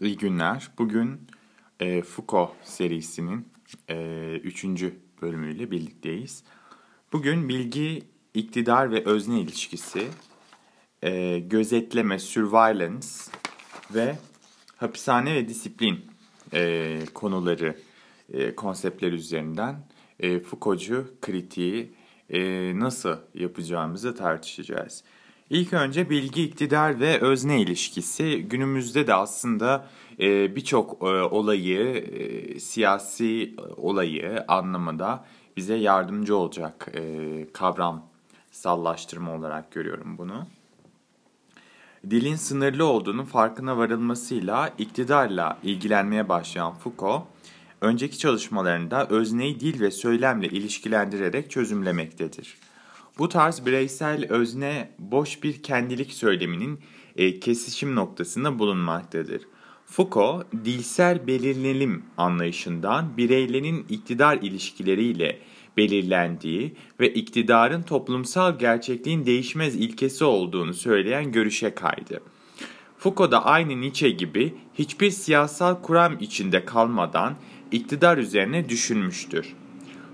İyi günler. Bugün e, Foucault serisinin e, üçüncü bölümüyle birlikteyiz. Bugün bilgi, iktidar ve özne ilişkisi, e, gözetleme, surveillance ve hapishane ve disiplin e, konuları, e, konseptler üzerinden e, Foucault'cu kritiği e, nasıl yapacağımızı tartışacağız. İlk önce bilgi, iktidar ve özne ilişkisi günümüzde de aslında e, birçok e, olayı, e, siyasi olayı anlamında bize yardımcı olacak e, kavram sallaştırma olarak görüyorum bunu. Dilin sınırlı olduğunu farkına varılmasıyla iktidarla ilgilenmeye başlayan Foucault, önceki çalışmalarında özneyi dil ve söylemle ilişkilendirerek çözümlemektedir. Bu tarz bireysel özne boş bir kendilik söyleminin e, kesişim noktasında bulunmaktadır. Foucault, dilsel belirlenim anlayışından bireylerin iktidar ilişkileriyle belirlendiği ve iktidarın toplumsal gerçekliğin değişmez ilkesi olduğunu söyleyen görüşe kaydı. Foucault da aynı Nietzsche gibi hiçbir siyasal kuram içinde kalmadan iktidar üzerine düşünmüştür.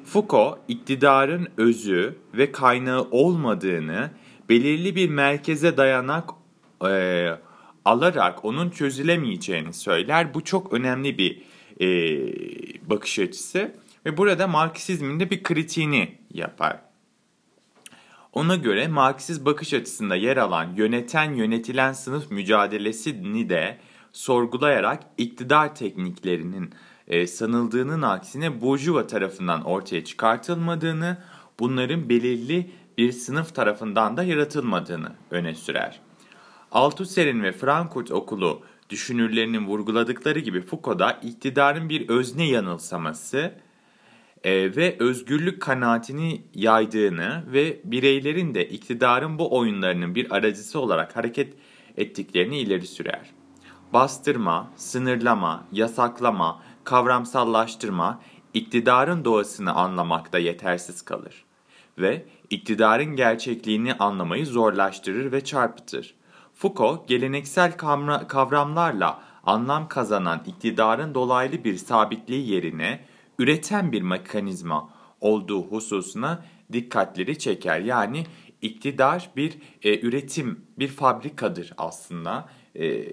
Foucault, iktidarın özü ve kaynağı olmadığını belirli bir merkeze dayanak e, alarak onun çözülemeyeceğini söyler. Bu çok önemli bir e, bakış açısı ve burada Marksizmin de bir kritiğini yapar. Ona göre Marksist bakış açısında yer alan yöneten yönetilen sınıf mücadelesini de sorgulayarak iktidar tekniklerinin e, sanıldığının aksine Bourjuva tarafından ortaya çıkartılmadığını, bunların belirli bir sınıf tarafından da yaratılmadığını öne sürer. Althusser'in ve Frankfurt okulu düşünürlerinin vurguladıkları gibi Foucault'da iktidarın bir özne yanılsaması e, ve özgürlük kanaatini yaydığını ve bireylerin de iktidarın bu oyunlarının bir aracısı olarak hareket ettiklerini ileri sürer. Bastırma, sınırlama, yasaklama, kavramsallaştırma iktidarın doğasını anlamakta yetersiz kalır ve iktidarın gerçekliğini anlamayı zorlaştırır ve çarpıtır. Foucault, geleneksel kavramlarla anlam kazanan iktidarın dolaylı bir sabitliği yerine üreten bir mekanizma olduğu hususuna dikkatleri çeker. Yani iktidar bir e, üretim, bir fabrikadır aslında e,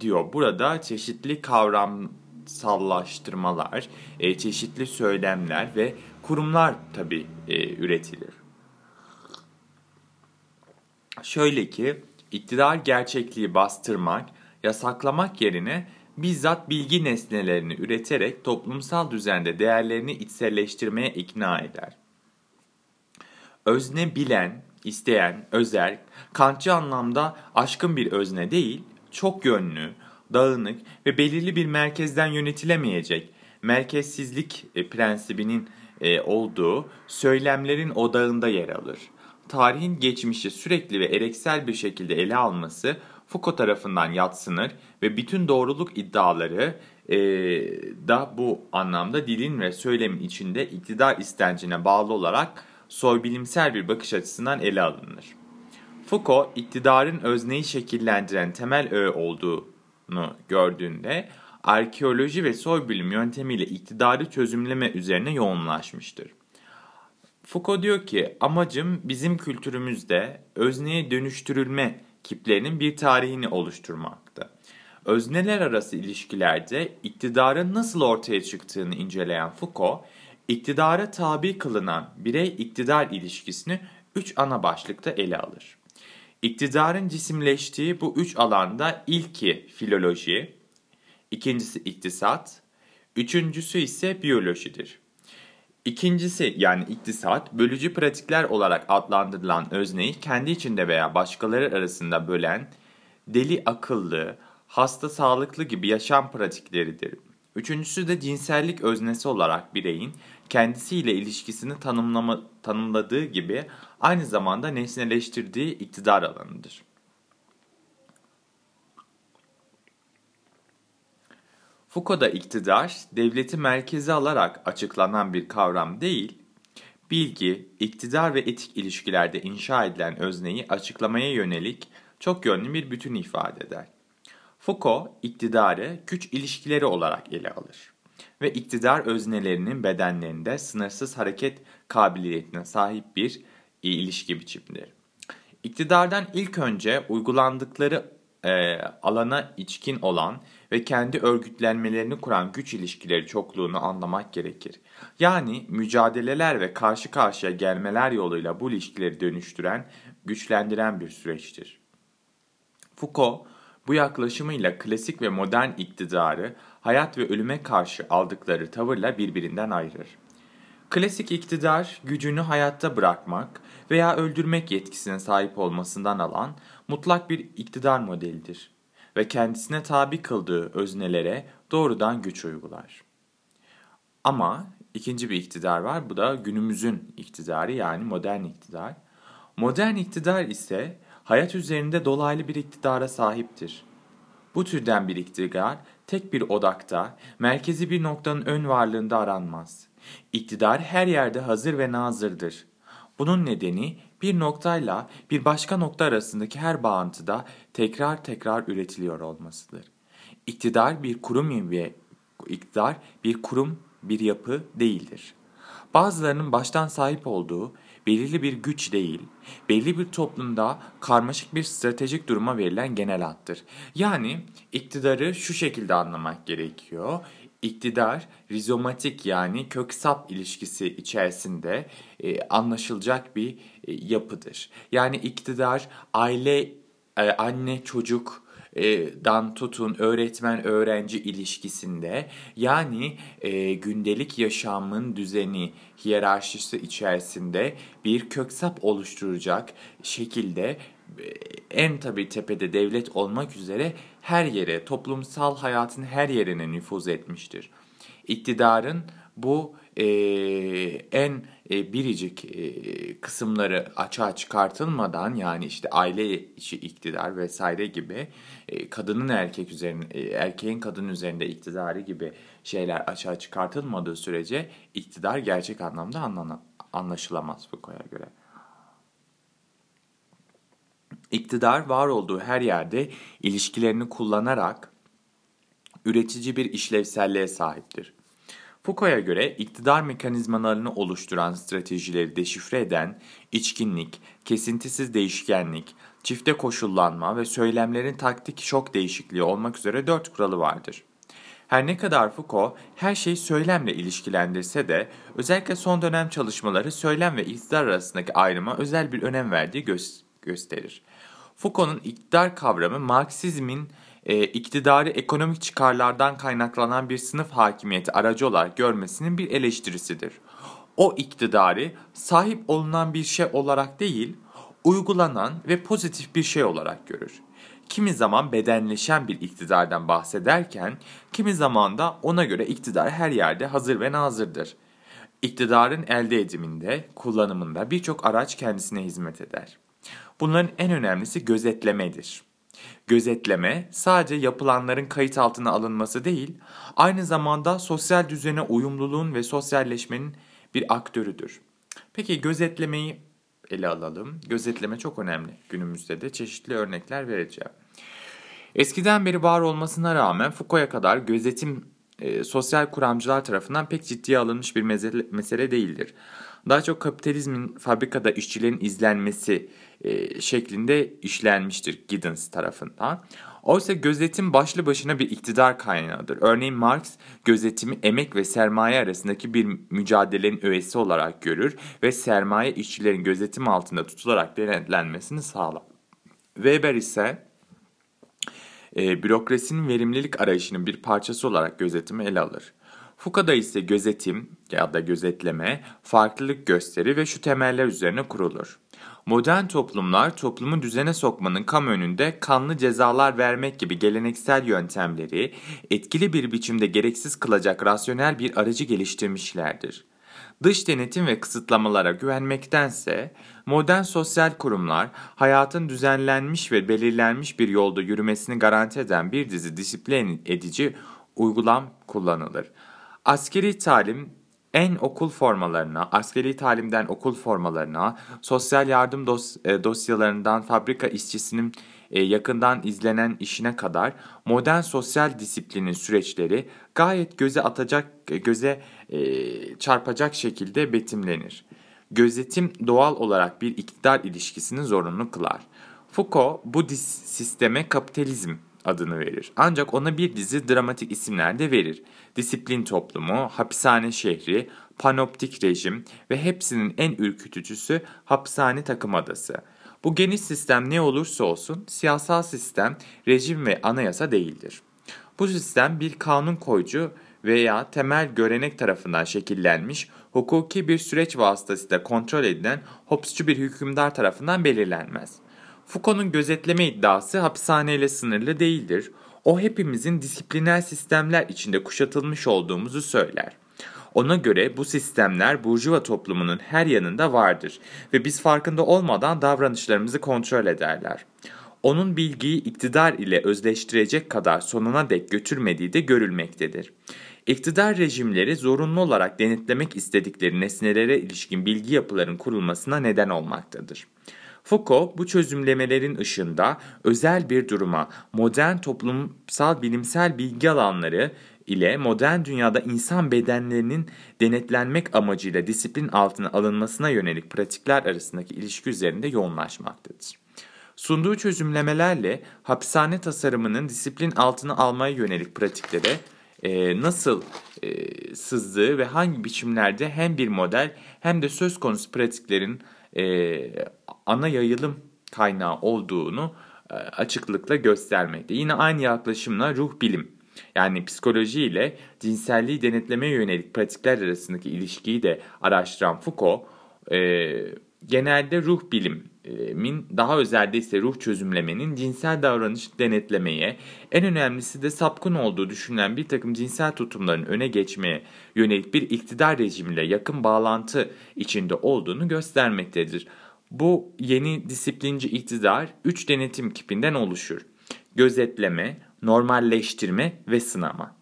diyor. Burada çeşitli kavram sallaştırmalar, e, çeşitli söylemler ve kurumlar tabii e, üretilir. Şöyle ki iktidar gerçekliği bastırmak, yasaklamak yerine bizzat bilgi nesnelerini üreterek toplumsal düzende değerlerini içselleştirmeye ikna eder. Özne bilen, isteyen, özel, kantçı anlamda aşkın bir özne değil, çok yönlü, dağınık ve belirli bir merkezden yönetilemeyecek merkezsizlik e, prensibinin e, olduğu söylemlerin odağında yer alır. Tarihin geçmişi sürekli ve ereksel bir şekilde ele alması Foucault tarafından yatsınır ve bütün doğruluk iddiaları e, da bu anlamda dilin ve söylemin içinde iktidar istencine bağlı olarak soybilimsel bir bakış açısından ele alınır. Foucault, iktidarın özneyi şekillendiren temel öğe olduğu gördüğünde arkeoloji ve soybilim yöntemiyle iktidarı çözümleme üzerine yoğunlaşmıştır. Foucault diyor ki amacım bizim kültürümüzde özneye dönüştürülme kiplerinin bir tarihini oluşturmakta. Özneler arası ilişkilerde iktidarın nasıl ortaya çıktığını inceleyen Foucault, iktidara tabi kılınan birey-iktidar ilişkisini üç ana başlıkta ele alır. İktidarın cisimleştiği bu üç alanda ilki filoloji, ikincisi iktisat, üçüncüsü ise biyolojidir. İkincisi yani iktisat, bölücü pratikler olarak adlandırılan özneyi kendi içinde veya başkaları arasında bölen deli akıllı, hasta sağlıklı gibi yaşam pratikleridir. Üçüncüsü de cinsellik öznesi olarak bireyin kendisiyle ilişkisini tanımlama, tanımladığı gibi aynı zamanda nesneleştirdiği iktidar alanıdır. Foucault'da iktidar, devleti merkeze alarak açıklanan bir kavram değil, bilgi, iktidar ve etik ilişkilerde inşa edilen özneyi açıklamaya yönelik çok yönlü bir bütün ifade eder. Foucault iktidarı güç ilişkileri olarak ele alır ve iktidar öznelerinin bedenlerinde sınırsız hareket kabiliyetine sahip bir ilişki biçimidir. İktidardan ilk önce uygulandıkları e, alana içkin olan ve kendi örgütlenmelerini kuran güç ilişkileri çokluğunu anlamak gerekir. Yani mücadeleler ve karşı karşıya gelmeler yoluyla bu ilişkileri dönüştüren, güçlendiren bir süreçtir. Foucault, bu yaklaşımıyla klasik ve modern iktidarı hayat ve ölüme karşı aldıkları tavırla birbirinden ayırır. Klasik iktidar gücünü hayatta bırakmak veya öldürmek yetkisine sahip olmasından alan mutlak bir iktidar modelidir ve kendisine tabi kıldığı öznelere doğrudan güç uygular. Ama ikinci bir iktidar var. Bu da günümüzün iktidarı yani modern iktidar. Modern iktidar ise hayat üzerinde dolaylı bir iktidara sahiptir. Bu türden bir iktidar tek bir odakta, merkezi bir noktanın ön varlığında aranmaz. İktidar her yerde hazır ve nazırdır. Bunun nedeni bir noktayla bir başka nokta arasındaki her bağıntıda tekrar tekrar üretiliyor olmasıdır. İktidar bir kurum ve iktidar bir kurum, bir yapı değildir. Bazılarının baştan sahip olduğu belirli bir güç değil, belli bir toplumda karmaşık bir stratejik duruma verilen genel addır. Yani iktidarı şu şekilde anlamak gerekiyor. İktidar rizomatik yani kök sap ilişkisi içerisinde e, anlaşılacak bir e, yapıdır. Yani iktidar aile, e, anne, çocuk, dan tutun öğretmen öğrenci ilişkisinde yani e, gündelik yaşamın düzeni hiyerarşisi içerisinde bir köksap oluşturacak şekilde en tabi tepede devlet olmak üzere her yere toplumsal hayatın her yerine nüfuz etmiştir. İktidarın bu e, en e, biricik e, kısımları açığa çıkartılmadan yani işte aile içi iktidar vesaire gibi e, kadının erkek üzerinde e, erkeğin kadın üzerinde iktidarı gibi şeyler açığa çıkartılmadığı sürece iktidar gerçek anlamda anlana, anlaşılamaz Foucault'a göre. İktidar var olduğu her yerde ilişkilerini kullanarak üretici bir işlevselliğe sahiptir. Foucault'a göre iktidar mekanizmalarını oluşturan stratejileri deşifre eden içkinlik, kesintisiz değişkenlik, çifte koşullanma ve söylemlerin taktik şok değişikliği olmak üzere dört kuralı vardır. Her ne kadar Foucault her şeyi söylemle ilişkilendirse de özellikle son dönem çalışmaları söylem ve iktidar arasındaki ayrıma özel bir önem verdiği gö- gösterir. Foucault'un iktidar kavramı Marksizmin e, iktidarı ekonomik çıkarlardan kaynaklanan bir sınıf hakimiyeti aracı olarak görmesinin bir eleştirisidir. O iktidarı sahip olunan bir şey olarak değil, uygulanan ve pozitif bir şey olarak görür. Kimi zaman bedenleşen bir iktidardan bahsederken, kimi zaman da ona göre iktidar her yerde hazır ve nazırdır. İktidarın elde ediminde, kullanımında birçok araç kendisine hizmet eder. Bunların en önemlisi gözetlemedir. Gözetleme sadece yapılanların kayıt altına alınması değil, aynı zamanda sosyal düzene uyumluluğun ve sosyalleşmenin bir aktörüdür. Peki gözetlemeyi ele alalım. Gözetleme çok önemli. Günümüzde de çeşitli örnekler vereceğim. Eskiden beri var olmasına rağmen Foucault'a kadar gözetim e, sosyal kuramcılar tarafından pek ciddiye alınmış bir mesele, mesele değildir. Daha çok kapitalizmin fabrikada işçilerin izlenmesi e, şeklinde işlenmiştir Giddens tarafından. Oysa gözetim başlı başına bir iktidar kaynağıdır. Örneğin Marx gözetimi emek ve sermaye arasındaki bir mücadelenin öğesi olarak görür ve sermaye işçilerin gözetim altında tutularak denetlenmesini sağlar. Weber ise e, bürokrasinin verimlilik arayışının bir parçası olarak gözetimi ele alır. Foucault'da ise gözetim ya da gözetleme farklılık gösteri ve şu temeller üzerine kurulur. Modern toplumlar toplumu düzene sokmanın kamu önünde kanlı cezalar vermek gibi geleneksel yöntemleri etkili bir biçimde gereksiz kılacak rasyonel bir aracı geliştirmişlerdir. Dış denetim ve kısıtlamalara güvenmektense modern sosyal kurumlar hayatın düzenlenmiş ve belirlenmiş bir yolda yürümesini garanti eden bir dizi disiplin edici uygulam kullanılır. Askeri talim en okul formalarına, askeri talimden okul formalarına, sosyal yardım dos e, dosyalarından fabrika işçisinin e, yakından izlenen işine kadar modern sosyal disiplinin süreçleri gayet göze atacak, göze e, çarpacak şekilde betimlenir. Gözetim doğal olarak bir iktidar ilişkisini zorunlu kılar. Foucault bu sisteme kapitalizm adını verir. Ancak ona bir dizi dramatik isimler de verir. Disiplin toplumu, hapishane şehri, panoptik rejim ve hepsinin en ürkütücüsü hapishane takım adası. Bu geniş sistem ne olursa olsun siyasal sistem, rejim ve anayasa değildir. Bu sistem bir kanun koyucu veya temel görenek tarafından şekillenmiş, hukuki bir süreç vasıtasıyla kontrol edilen hopsçu bir hükümdar tarafından belirlenmez. Foucault'un gözetleme iddiası hapishaneyle sınırlı değildir. O hepimizin disipliner sistemler içinde kuşatılmış olduğumuzu söyler. Ona göre bu sistemler burjuva toplumunun her yanında vardır ve biz farkında olmadan davranışlarımızı kontrol ederler. Onun bilgiyi iktidar ile özleştirecek kadar sonuna dek götürmediği de görülmektedir. İktidar rejimleri zorunlu olarak denetlemek istedikleri nesnelere ilişkin bilgi yapılarının kurulmasına neden olmaktadır. Foucault bu çözümlemelerin ışığında özel bir duruma, modern toplumsal bilimsel bilgi alanları ile modern dünyada insan bedenlerinin denetlenmek amacıyla disiplin altına alınmasına yönelik pratikler arasındaki ilişki üzerinde yoğunlaşmaktadır. Sunduğu çözümlemelerle hapishane tasarımının disiplin altına almaya yönelik pratiklere e, nasıl e, sızdığı ve hangi biçimlerde hem bir model hem de söz konusu pratiklerin e, ana yayılım kaynağı olduğunu e, açıklıkla göstermekte. Yine aynı yaklaşımla ruh bilim yani psikoloji ile cinselliği denetlemeye yönelik pratikler arasındaki ilişkiyi de araştıran Foucault, e, genelde ruh bilimin, daha özelde ise ruh çözümlemenin cinsel davranış denetlemeye, en önemlisi de sapkın olduğu düşünülen bir takım cinsel tutumların öne geçmeye yönelik bir iktidar rejimiyle yakın bağlantı içinde olduğunu göstermektedir. Bu yeni disiplinci iktidar üç denetim kipinden oluşur. Gözetleme, normalleştirme ve sınama.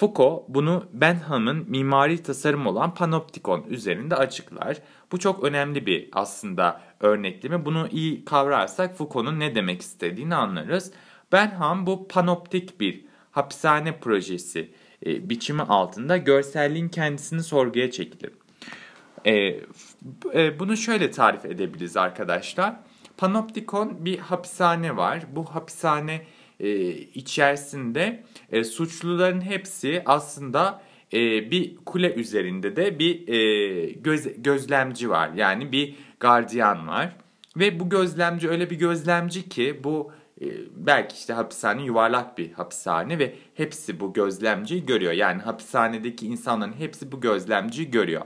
Foucault bunu Benham'ın mimari tasarım olan panoptikon üzerinde açıklar. Bu çok önemli bir aslında örnekleme. Bunu iyi kavrarsak Foucault'un ne demek istediğini anlarız. Benham bu panoptik bir hapishane projesi e, biçimi altında görselliğin kendisini sorguya çekilir. E, e, bunu şöyle tarif edebiliriz arkadaşlar. Panoptikon bir hapishane var. Bu hapishane e, içerisinde e, suçluların hepsi aslında e, bir kule üzerinde de bir e, göz, gözlemci var. Yani bir gardiyan var. Ve bu gözlemci öyle bir gözlemci ki bu e, belki işte hapishane yuvarlak bir hapishane ve hepsi bu gözlemciyi görüyor. Yani hapishanedeki insanların hepsi bu gözlemciyi görüyor.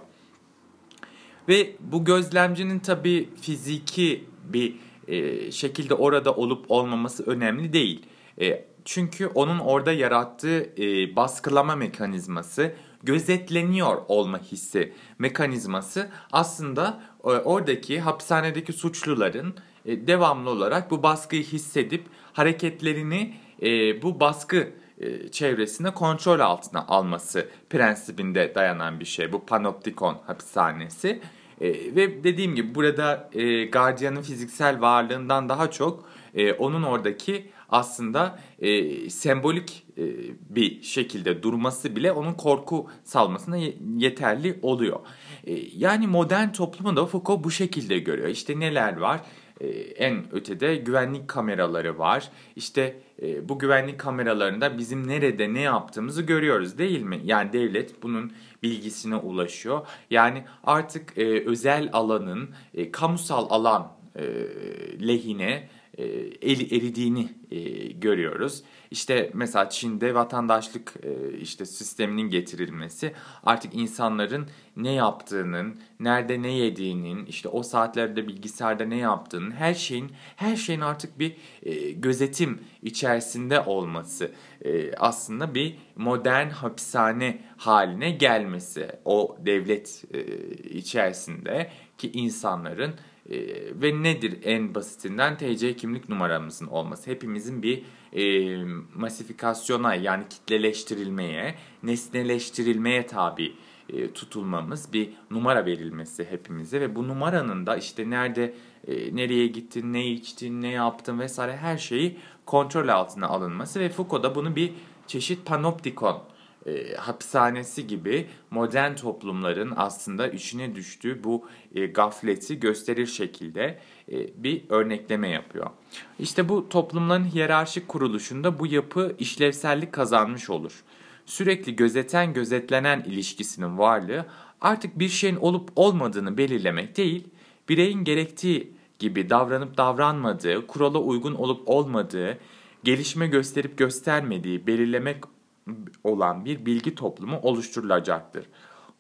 Ve bu gözlemcinin tabii fiziki bir e, şekilde orada olup olmaması önemli değil. E, çünkü onun orada yarattığı e, baskılama mekanizması, gözetleniyor olma hissi mekanizması aslında e, oradaki hapishanedeki suçluların e, devamlı olarak bu baskıyı hissedip hareketlerini e, bu baskı e, çevresinde kontrol altına alması prensibinde dayanan bir şey. Bu panoptikon hapishanesi. E, ve dediğim gibi burada e, gardiyanın fiziksel varlığından daha çok e, onun oradaki aslında e, sembolik e, bir şekilde durması bile onun korku salmasına yeterli oluyor. E, yani modern toplumu da Foucault bu şekilde görüyor. İşte neler var? E, en ötede güvenlik kameraları var. İşte e, bu güvenlik kameralarında bizim nerede ne yaptığımızı görüyoruz değil mi? Yani devlet bunun bilgisine ulaşıyor. Yani artık e, özel alanın e, kamusal alan e, lehine e, eridiğini e, görüyoruz. İşte mesela Çin'de vatandaşlık e, işte sisteminin getirilmesi artık insanların ne yaptığının, nerede ne yediğinin, işte o saatlerde bilgisayarda ne yaptığının her şeyin her şeyin artık bir gözetim içerisinde olması aslında bir modern hapishane haline gelmesi o devlet içerisinde ki insanların e, ve nedir en basitinden TC kimlik numaramızın olması. Hepimizin bir e, masifikasyona yani kitleleştirilmeye, nesneleştirilmeye tabi e, tutulmamız, bir numara verilmesi hepimize ve bu numaranın da işte nerede e, nereye gittin, ne içtin, ne yaptın vesaire her şeyi kontrol altına alınması ve Foucault da bunu bir çeşit panoptikon e, hapishanesi gibi modern toplumların aslında içine düştüğü bu e, gafleti gösterir şekilde e, bir örnekleme yapıyor. İşte bu toplumların hiyerarşik kuruluşunda bu yapı işlevsellik kazanmış olur. Sürekli gözeten gözetlenen ilişkisinin varlığı artık bir şeyin olup olmadığını belirlemek değil, bireyin gerektiği gibi davranıp davranmadığı, kurala uygun olup olmadığı, gelişme gösterip göstermediği belirlemek olan bir bilgi toplumu oluşturulacaktır.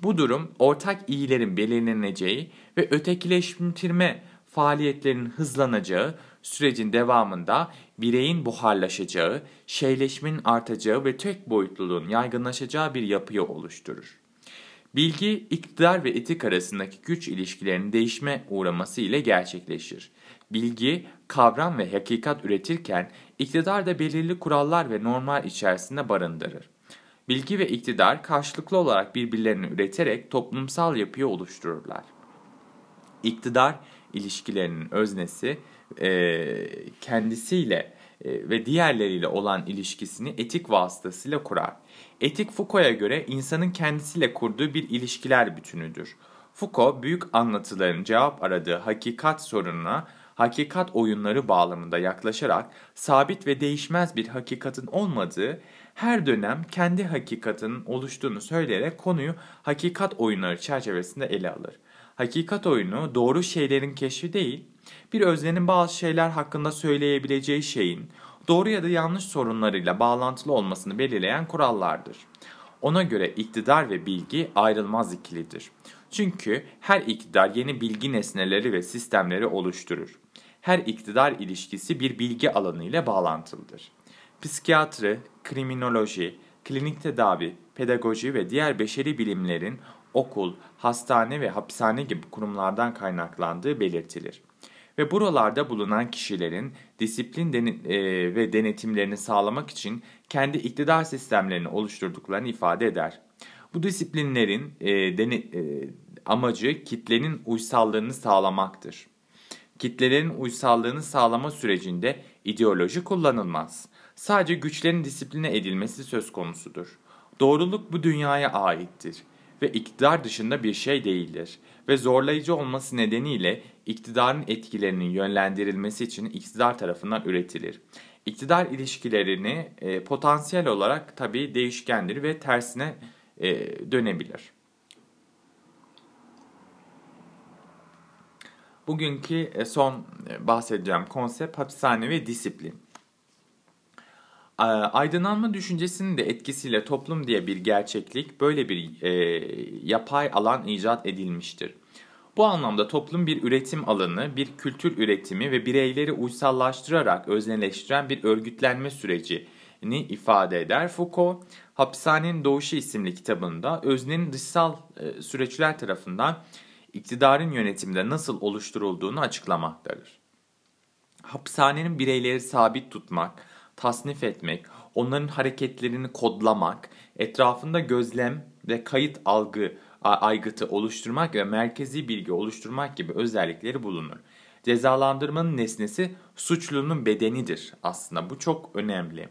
Bu durum ortak iyilerin belirleneceği ve ötekileştirme faaliyetlerinin hızlanacağı sürecin devamında bireyin buharlaşacağı, şeyleşmenin artacağı ve tek boyutluluğun yaygınlaşacağı bir yapıyı oluşturur. Bilgi, iktidar ve etik arasındaki güç ilişkilerinin değişme uğraması ile gerçekleşir. Bilgi, kavram ve hakikat üretirken iktidar da belirli kurallar ve normlar içerisinde barındırır. Bilgi ve iktidar karşılıklı olarak birbirlerini üreterek toplumsal yapıyı oluştururlar. İktidar ilişkilerinin öznesi kendisiyle ve diğerleriyle olan ilişkisini etik vasıtasıyla kurar. Etik Foucault'a göre insanın kendisiyle kurduğu bir ilişkiler bütünüdür. Foucault büyük anlatıların cevap aradığı hakikat sorununa hakikat oyunları bağlamında yaklaşarak sabit ve değişmez bir hakikatin olmadığı, her dönem kendi hakikatinin oluştuğunu söyleyerek konuyu hakikat oyunları çerçevesinde ele alır. Hakikat oyunu doğru şeylerin keşfi değil, bir öznenin bazı şeyler hakkında söyleyebileceği şeyin doğru ya da yanlış sorunlarıyla bağlantılı olmasını belirleyen kurallardır. Ona göre iktidar ve bilgi ayrılmaz ikilidir. Çünkü her iktidar yeni bilgi nesneleri ve sistemleri oluşturur. Her iktidar ilişkisi bir bilgi alanı ile bağlantılıdır. Psikiyatri, kriminoloji, klinik tedavi, pedagoji ve diğer beşeri bilimlerin okul, hastane ve hapishane gibi kurumlardan kaynaklandığı belirtilir. Ve buralarda bulunan kişilerin disiplin e, ve denetimlerini sağlamak için kendi iktidar sistemlerini oluşturduklarını ifade eder. Bu disiplinlerin e, e, amacı kitlenin uysallığını sağlamaktır. Kitlelerin uysallığını sağlama sürecinde ideoloji kullanılmaz. Sadece güçlerin disipline edilmesi söz konusudur. Doğruluk bu dünyaya aittir ve iktidar dışında bir şey değildir ve zorlayıcı olması nedeniyle iktidarın etkilerinin yönlendirilmesi için iktidar tarafından üretilir. İktidar ilişkilerini e, potansiyel olarak tabii değişkendir ve tersine e, dönebilir. Bugünkü e, son e, bahsedeceğim konsept hapishane ve disiplin. Aydınlanma düşüncesinin de etkisiyle toplum diye bir gerçeklik böyle bir e, yapay alan icat edilmiştir. Bu anlamda toplum bir üretim alanı, bir kültür üretimi ve bireyleri uysallaştırarak özneleştiren bir örgütlenme sürecini ifade eder. Foucault, Hapishanenin Doğuşu isimli kitabında öznenin dışsal e, süreçler tarafından iktidarın yönetimde nasıl oluşturulduğunu açıklamaktadır. Hapishanenin bireyleri sabit tutmak, tasnif etmek, onların hareketlerini kodlamak, etrafında gözlem ve kayıt algı aygıtı oluşturmak ve merkezi bilgi oluşturmak gibi özellikleri bulunur. Cezalandırmanın nesnesi suçlunun bedenidir aslında bu çok önemli.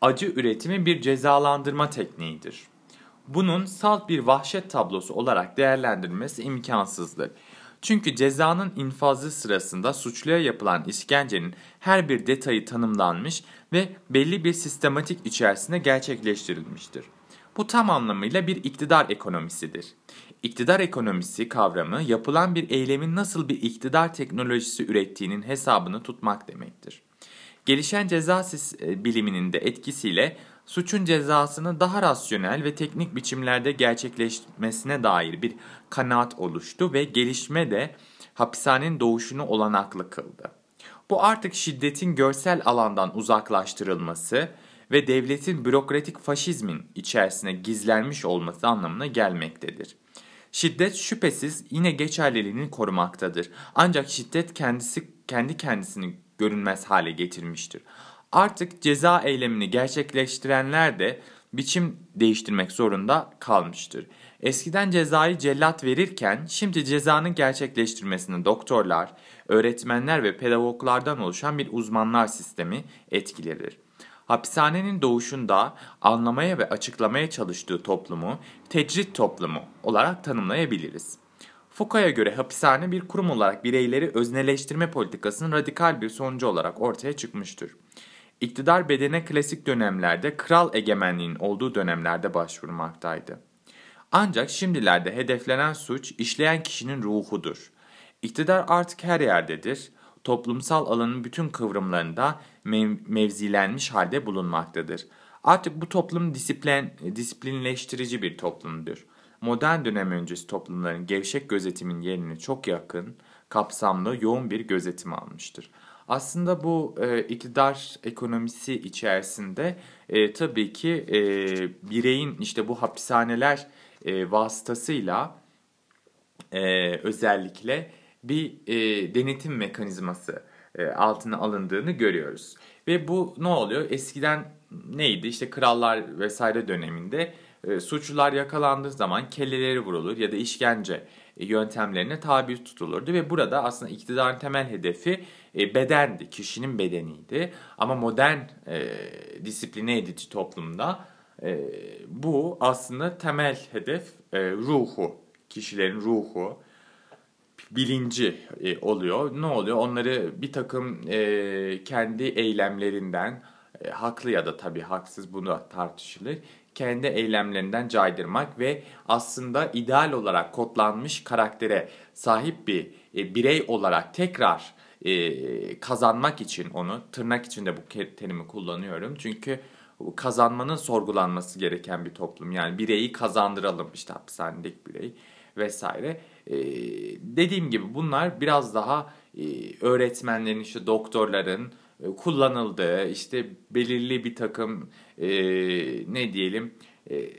Acı üretimi bir cezalandırma tekniğidir bunun salt bir vahşet tablosu olarak değerlendirilmesi imkansızdır. Çünkü cezanın infazı sırasında suçluya yapılan işkencenin her bir detayı tanımlanmış ve belli bir sistematik içerisinde gerçekleştirilmiştir. Bu tam anlamıyla bir iktidar ekonomisidir. İktidar ekonomisi kavramı yapılan bir eylemin nasıl bir iktidar teknolojisi ürettiğinin hesabını tutmak demektir. Gelişen ceza e, biliminin de etkisiyle suçun cezasını daha rasyonel ve teknik biçimlerde gerçekleşmesine dair bir kanaat oluştu ve gelişme de hapishanenin doğuşunu olanaklı kıldı. Bu artık şiddetin görsel alandan uzaklaştırılması ve devletin bürokratik faşizmin içerisine gizlenmiş olması anlamına gelmektedir. Şiddet şüphesiz yine geçerliliğini korumaktadır. Ancak şiddet kendisi kendi kendisini görünmez hale getirmiştir. Artık ceza eylemini gerçekleştirenler de biçim değiştirmek zorunda kalmıştır. Eskiden cezayı cellat verirken şimdi cezanın gerçekleştirmesini doktorlar, öğretmenler ve pedagoglardan oluşan bir uzmanlar sistemi etkilenir. Hapishanenin doğuşunda anlamaya ve açıklamaya çalıştığı toplumu tecrit toplumu olarak tanımlayabiliriz. Foucault'a göre hapishane bir kurum olarak bireyleri özneleştirme politikasının radikal bir sonucu olarak ortaya çıkmıştır. İktidar bedene klasik dönemlerde kral egemenliğinin olduğu dönemlerde başvurmaktaydı. Ancak şimdilerde hedeflenen suç işleyen kişinin ruhudur. İktidar artık her yerdedir. Toplumsal alanın bütün kıvrımlarında mev mevzilenmiş halde bulunmaktadır. Artık bu toplum disiplin, disiplinleştirici bir toplumdur. Modern dönem öncesi toplumların gevşek gözetimin yerini çok yakın, kapsamlı, yoğun bir gözetim almıştır. Aslında bu e, iktidar ekonomisi içerisinde e, tabii ki e, bireyin işte bu hapishaneler e, vasıtasıyla e, özellikle bir e, denetim mekanizması e, altına alındığını görüyoruz. Ve bu ne oluyor? Eskiden neydi? İşte krallar vesaire döneminde e, suçlular yakalandığı zaman kelleleri vurulur ya da işkence e, yöntemlerine tabi tutulurdu ve burada aslında iktidarın temel hedefi e, bedendi, kişinin bedeniydi. Ama modern e, disipline edici toplumda e, bu aslında temel hedef e, ruhu, kişilerin ruhu, bilinci e, oluyor. Ne oluyor? Onları bir takım e, kendi eylemlerinden, e, haklı ya da tabii haksız bunu tartışılır, kendi eylemlerinden caydırmak ve aslında ideal olarak kodlanmış karaktere sahip bir e, birey olarak tekrar e, kazanmak için onu, tırnak içinde bu terimi kullanıyorum. Çünkü kazanmanın sorgulanması gereken bir toplum. Yani bireyi kazandıralım işte hapishanedeki birey vesaire. Ee, dediğim gibi bunlar biraz daha e, öğretmenlerin işte doktorların e, kullanıldığı işte belirli bir takım e, ne diyelim e,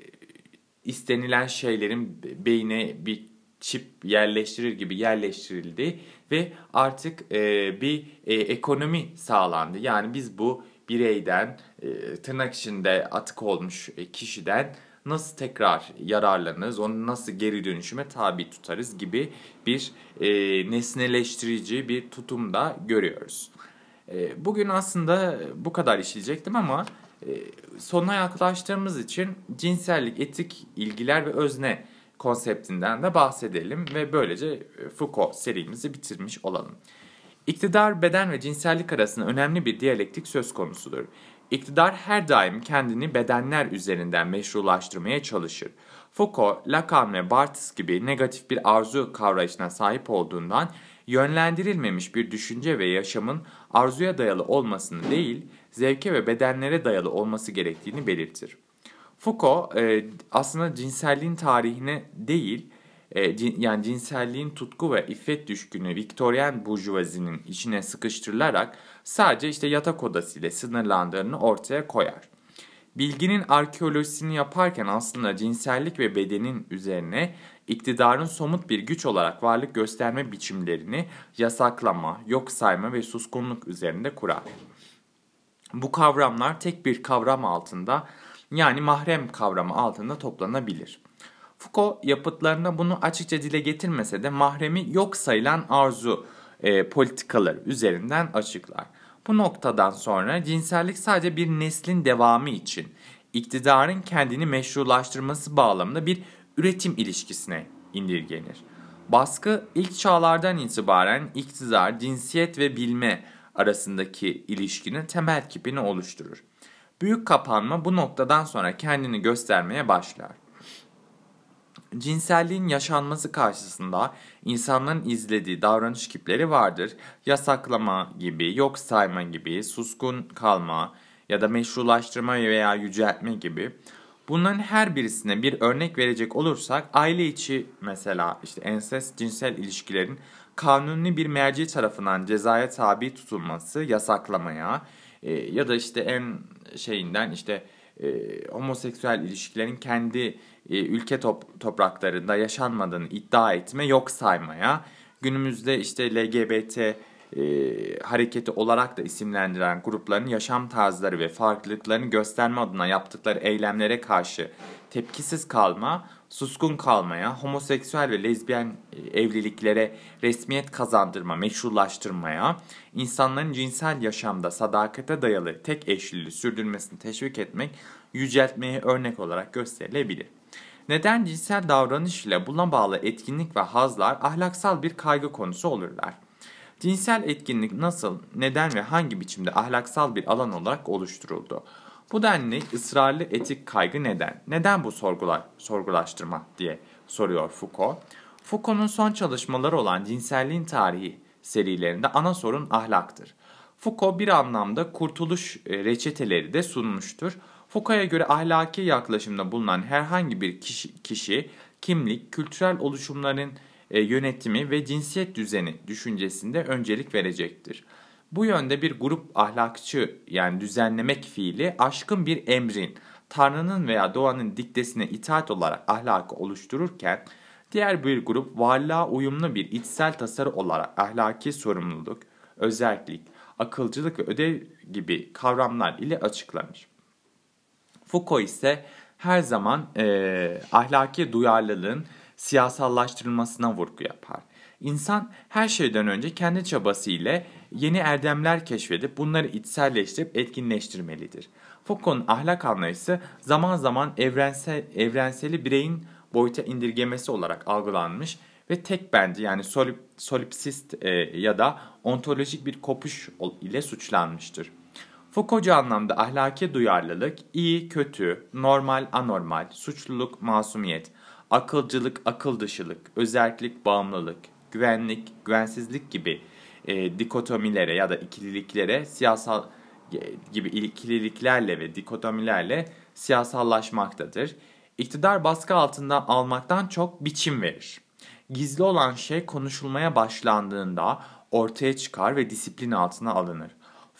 istenilen şeylerin beyne bir çip yerleştirir gibi yerleştirildi ve artık e, bir e, ekonomi sağlandı. Yani biz bu bireyden e, tırnak içinde atık olmuş e, kişiden nasıl tekrar yararlanırız, onu nasıl geri dönüşüme tabi tutarız gibi bir e, nesneleştirici bir tutumda görüyoruz. E, bugün aslında bu kadar işleyecektim ama sonuna yaklaştığımız için cinsellik, etik ilgiler ve özne konseptinden de bahsedelim ve böylece Foucault serimizi bitirmiş olalım. İktidar, beden ve cinsellik arasında önemli bir diyalektik söz konusudur. İktidar her daim kendini bedenler üzerinden meşrulaştırmaya çalışır. Foucault, Lacan ve Barthes gibi negatif bir arzu kavrayışına sahip olduğundan yönlendirilmemiş bir düşünce ve yaşamın arzuya dayalı olmasını değil, zevke ve bedenlere dayalı olması gerektiğini belirtir. Foucault e, aslında cinselliğin tarihine değil, e, yani cinselliğin tutku ve iffet düşkünü Victorian burjuvazinin içine sıkıştırılarak sadece işte yatak odası ile sınırlandığını ortaya koyar. Bilginin arkeolojisini yaparken aslında cinsellik ve bedenin üzerine iktidarın somut bir güç olarak varlık gösterme biçimlerini yasaklama, yok sayma ve suskunluk üzerinde kurar. Bu kavramlar tek bir kavram altında yani mahrem kavramı altında toplanabilir. Foucault yapıtlarında bunu açıkça dile getirmese de mahremi yok sayılan arzu e, politikaları üzerinden açıklar. Bu noktadan sonra cinsellik sadece bir neslin devamı için iktidarın kendini meşrulaştırması bağlamında bir üretim ilişkisine indirgenir. Baskı ilk çağlardan itibaren iktidar, cinsiyet ve bilme arasındaki ilişkinin temel kipini oluşturur. Büyük kapanma bu noktadan sonra kendini göstermeye başlar. Cinselliğin yaşanması karşısında insanların izlediği davranış kipleri vardır. Yasaklama gibi, yok sayma gibi, suskun kalma ya da meşrulaştırma veya yüceltme gibi. Bunların her birisine bir örnek verecek olursak aile içi mesela işte ensest cinsel ilişkilerin kanuni bir merci tarafından cezaya tabi tutulması, yasaklamaya e, ya da işte en şeyinden işte e, homoseksüel ilişkilerin kendi ülke top, topraklarında yaşanmadığını iddia etme, yok saymaya, günümüzde işte LGBT e, hareketi olarak da isimlendiren grupların yaşam tarzları ve farklılıklarını gösterme adına yaptıkları eylemlere karşı tepkisiz kalma, suskun kalmaya, homoseksüel ve lezbiyen e, evliliklere resmiyet kazandırma, meşrulaştırmaya, insanların cinsel yaşamda sadakate dayalı tek eşliliği sürdürmesini teşvik etmek, yüceltmeye örnek olarak gösterilebilir. Neden cinsel davranış ile buna bağlı etkinlik ve hazlar ahlaksal bir kaygı konusu olurlar. Cinsel etkinlik nasıl, neden ve hangi biçimde ahlaksal bir alan olarak oluşturuldu? Bu denli ısrarlı etik kaygı neden? Neden bu sorgular, sorgulaştırma diye soruyor Foucault. Foucault'un son çalışmaları olan Cinselliğin Tarihi serilerinde ana sorun ahlaktır. Foucault bir anlamda kurtuluş e, reçeteleri de sunmuştur. Foucault'a göre ahlaki yaklaşımda bulunan herhangi bir kişi, kişi kimlik, kültürel oluşumların e, yönetimi ve cinsiyet düzeni düşüncesinde öncelik verecektir. Bu yönde bir grup ahlakçı yani düzenlemek fiili aşkın bir emrin, Tanrı'nın veya doğanın diktesine itaat olarak ahlakı oluştururken, diğer bir grup varlığa uyumlu bir içsel tasarı olarak ahlaki sorumluluk, özellik, akılcılık ve ödev gibi kavramlar ile açıklamış. Foucault ise her zaman e, ahlaki duyarlılığın siyasallaştırılmasına vurgu yapar. İnsan her şeyden önce kendi çabası ile yeni erdemler keşfedip bunları içselleştirip etkinleştirmelidir. Foucault'un ahlak anlayışı zaman zaman evrensel, evrenseli bireyin boyuta indirgemesi olarak algılanmış ve tek bence yani solip, solipsist e, ya da ontolojik bir kopuş ile suçlanmıştır. Foucault'cu anlamda ahlaki duyarlılık, iyi, kötü, normal, anormal, suçluluk, masumiyet, akılcılık, akıl dışılık, özellik, bağımlılık, güvenlik, güvensizlik gibi e, dikotomilere ya da ikililiklere siyasal e, gibi ikililiklerle ve dikotomilerle siyasallaşmaktadır. İktidar baskı altında almaktan çok biçim verir. Gizli olan şey konuşulmaya başlandığında ortaya çıkar ve disiplin altına alınır.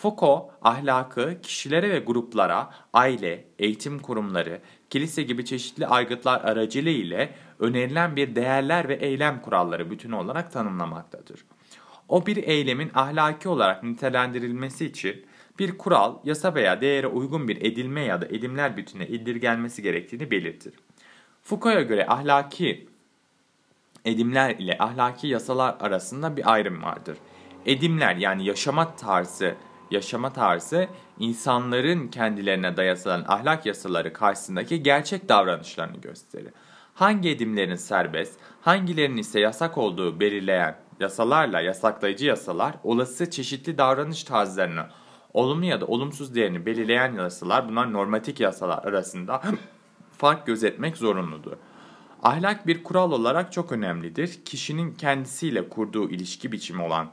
Foucault ahlakı kişilere ve gruplara, aile, eğitim kurumları, kilise gibi çeşitli aygıtlar aracılığı ile önerilen bir değerler ve eylem kuralları bütünü olarak tanımlamaktadır. O bir eylemin ahlaki olarak nitelendirilmesi için bir kural, yasa veya değere uygun bir edilme ya da edimler bütüne indirgenmesi gerektiğini belirtir. Foucault'a göre ahlaki edimler ile ahlaki yasalar arasında bir ayrım vardır. Edimler yani yaşama tarzı yaşama tarzı insanların kendilerine dayatılan ahlak yasaları karşısındaki gerçek davranışlarını gösterir. Hangi edimlerin serbest, hangilerinin ise yasak olduğu belirleyen yasalarla yasaklayıcı yasalar olası çeşitli davranış tarzlarını olumlu ya da olumsuz değerini belirleyen yasalar bunlar normatik yasalar arasında fark gözetmek zorunludur. Ahlak bir kural olarak çok önemlidir. Kişinin kendisiyle kurduğu ilişki biçimi olan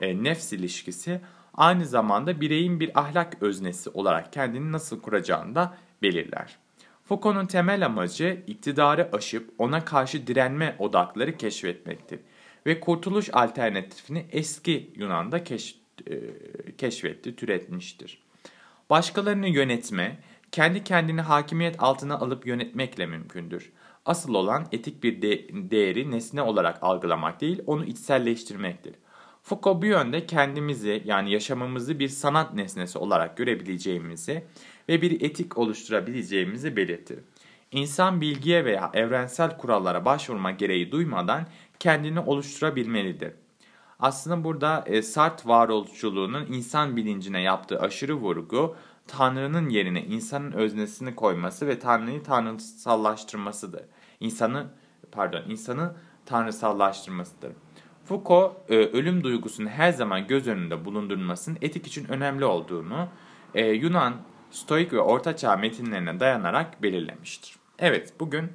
e, nefs ilişkisi aynı zamanda bireyin bir ahlak öznesi olarak kendini nasıl kuracağını da belirler. Foucault'un temel amacı iktidarı aşıp ona karşı direnme odakları keşfetmektir ve kurtuluş alternatifini eski Yunan'da keş, e, keşfetti, türetmiştir. Başkalarını yönetme, kendi kendini hakimiyet altına alıp yönetmekle mümkündür. Asıl olan etik bir de değeri nesne olarak algılamak değil, onu içselleştirmektir. Foucault bu yönde kendimizi yani yaşamımızı bir sanat nesnesi olarak görebileceğimizi ve bir etik oluşturabileceğimizi belirtir. İnsan bilgiye veya evrensel kurallara başvurma gereği duymadan kendini oluşturabilmelidir. Aslında burada e, Sartre varoluşçuluğunun insan bilincine yaptığı aşırı vurgu, Tanrı'nın yerine insanın öznesini koyması ve Tanrı'yı tanrısallaştırmasıdır. İnsanı, pardon, insanı tanrısallaştırmasıdır. Foucault e, ölüm duygusunu her zaman göz önünde bulundurmasının etik için önemli olduğunu e, Yunan, Stoik ve Ortaçağ metinlerine dayanarak belirlemiştir. Evet bugün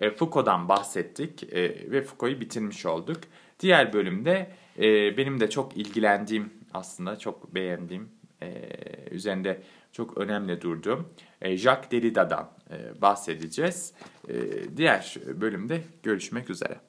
e, Foucault'dan bahsettik e, ve Foucault'u bitirmiş olduk. Diğer bölümde e, benim de çok ilgilendiğim aslında çok beğendiğim e, üzerinde çok önemli durduğum e, Jacques Derrida'dan e, bahsedeceğiz. E, diğer bölümde görüşmek üzere.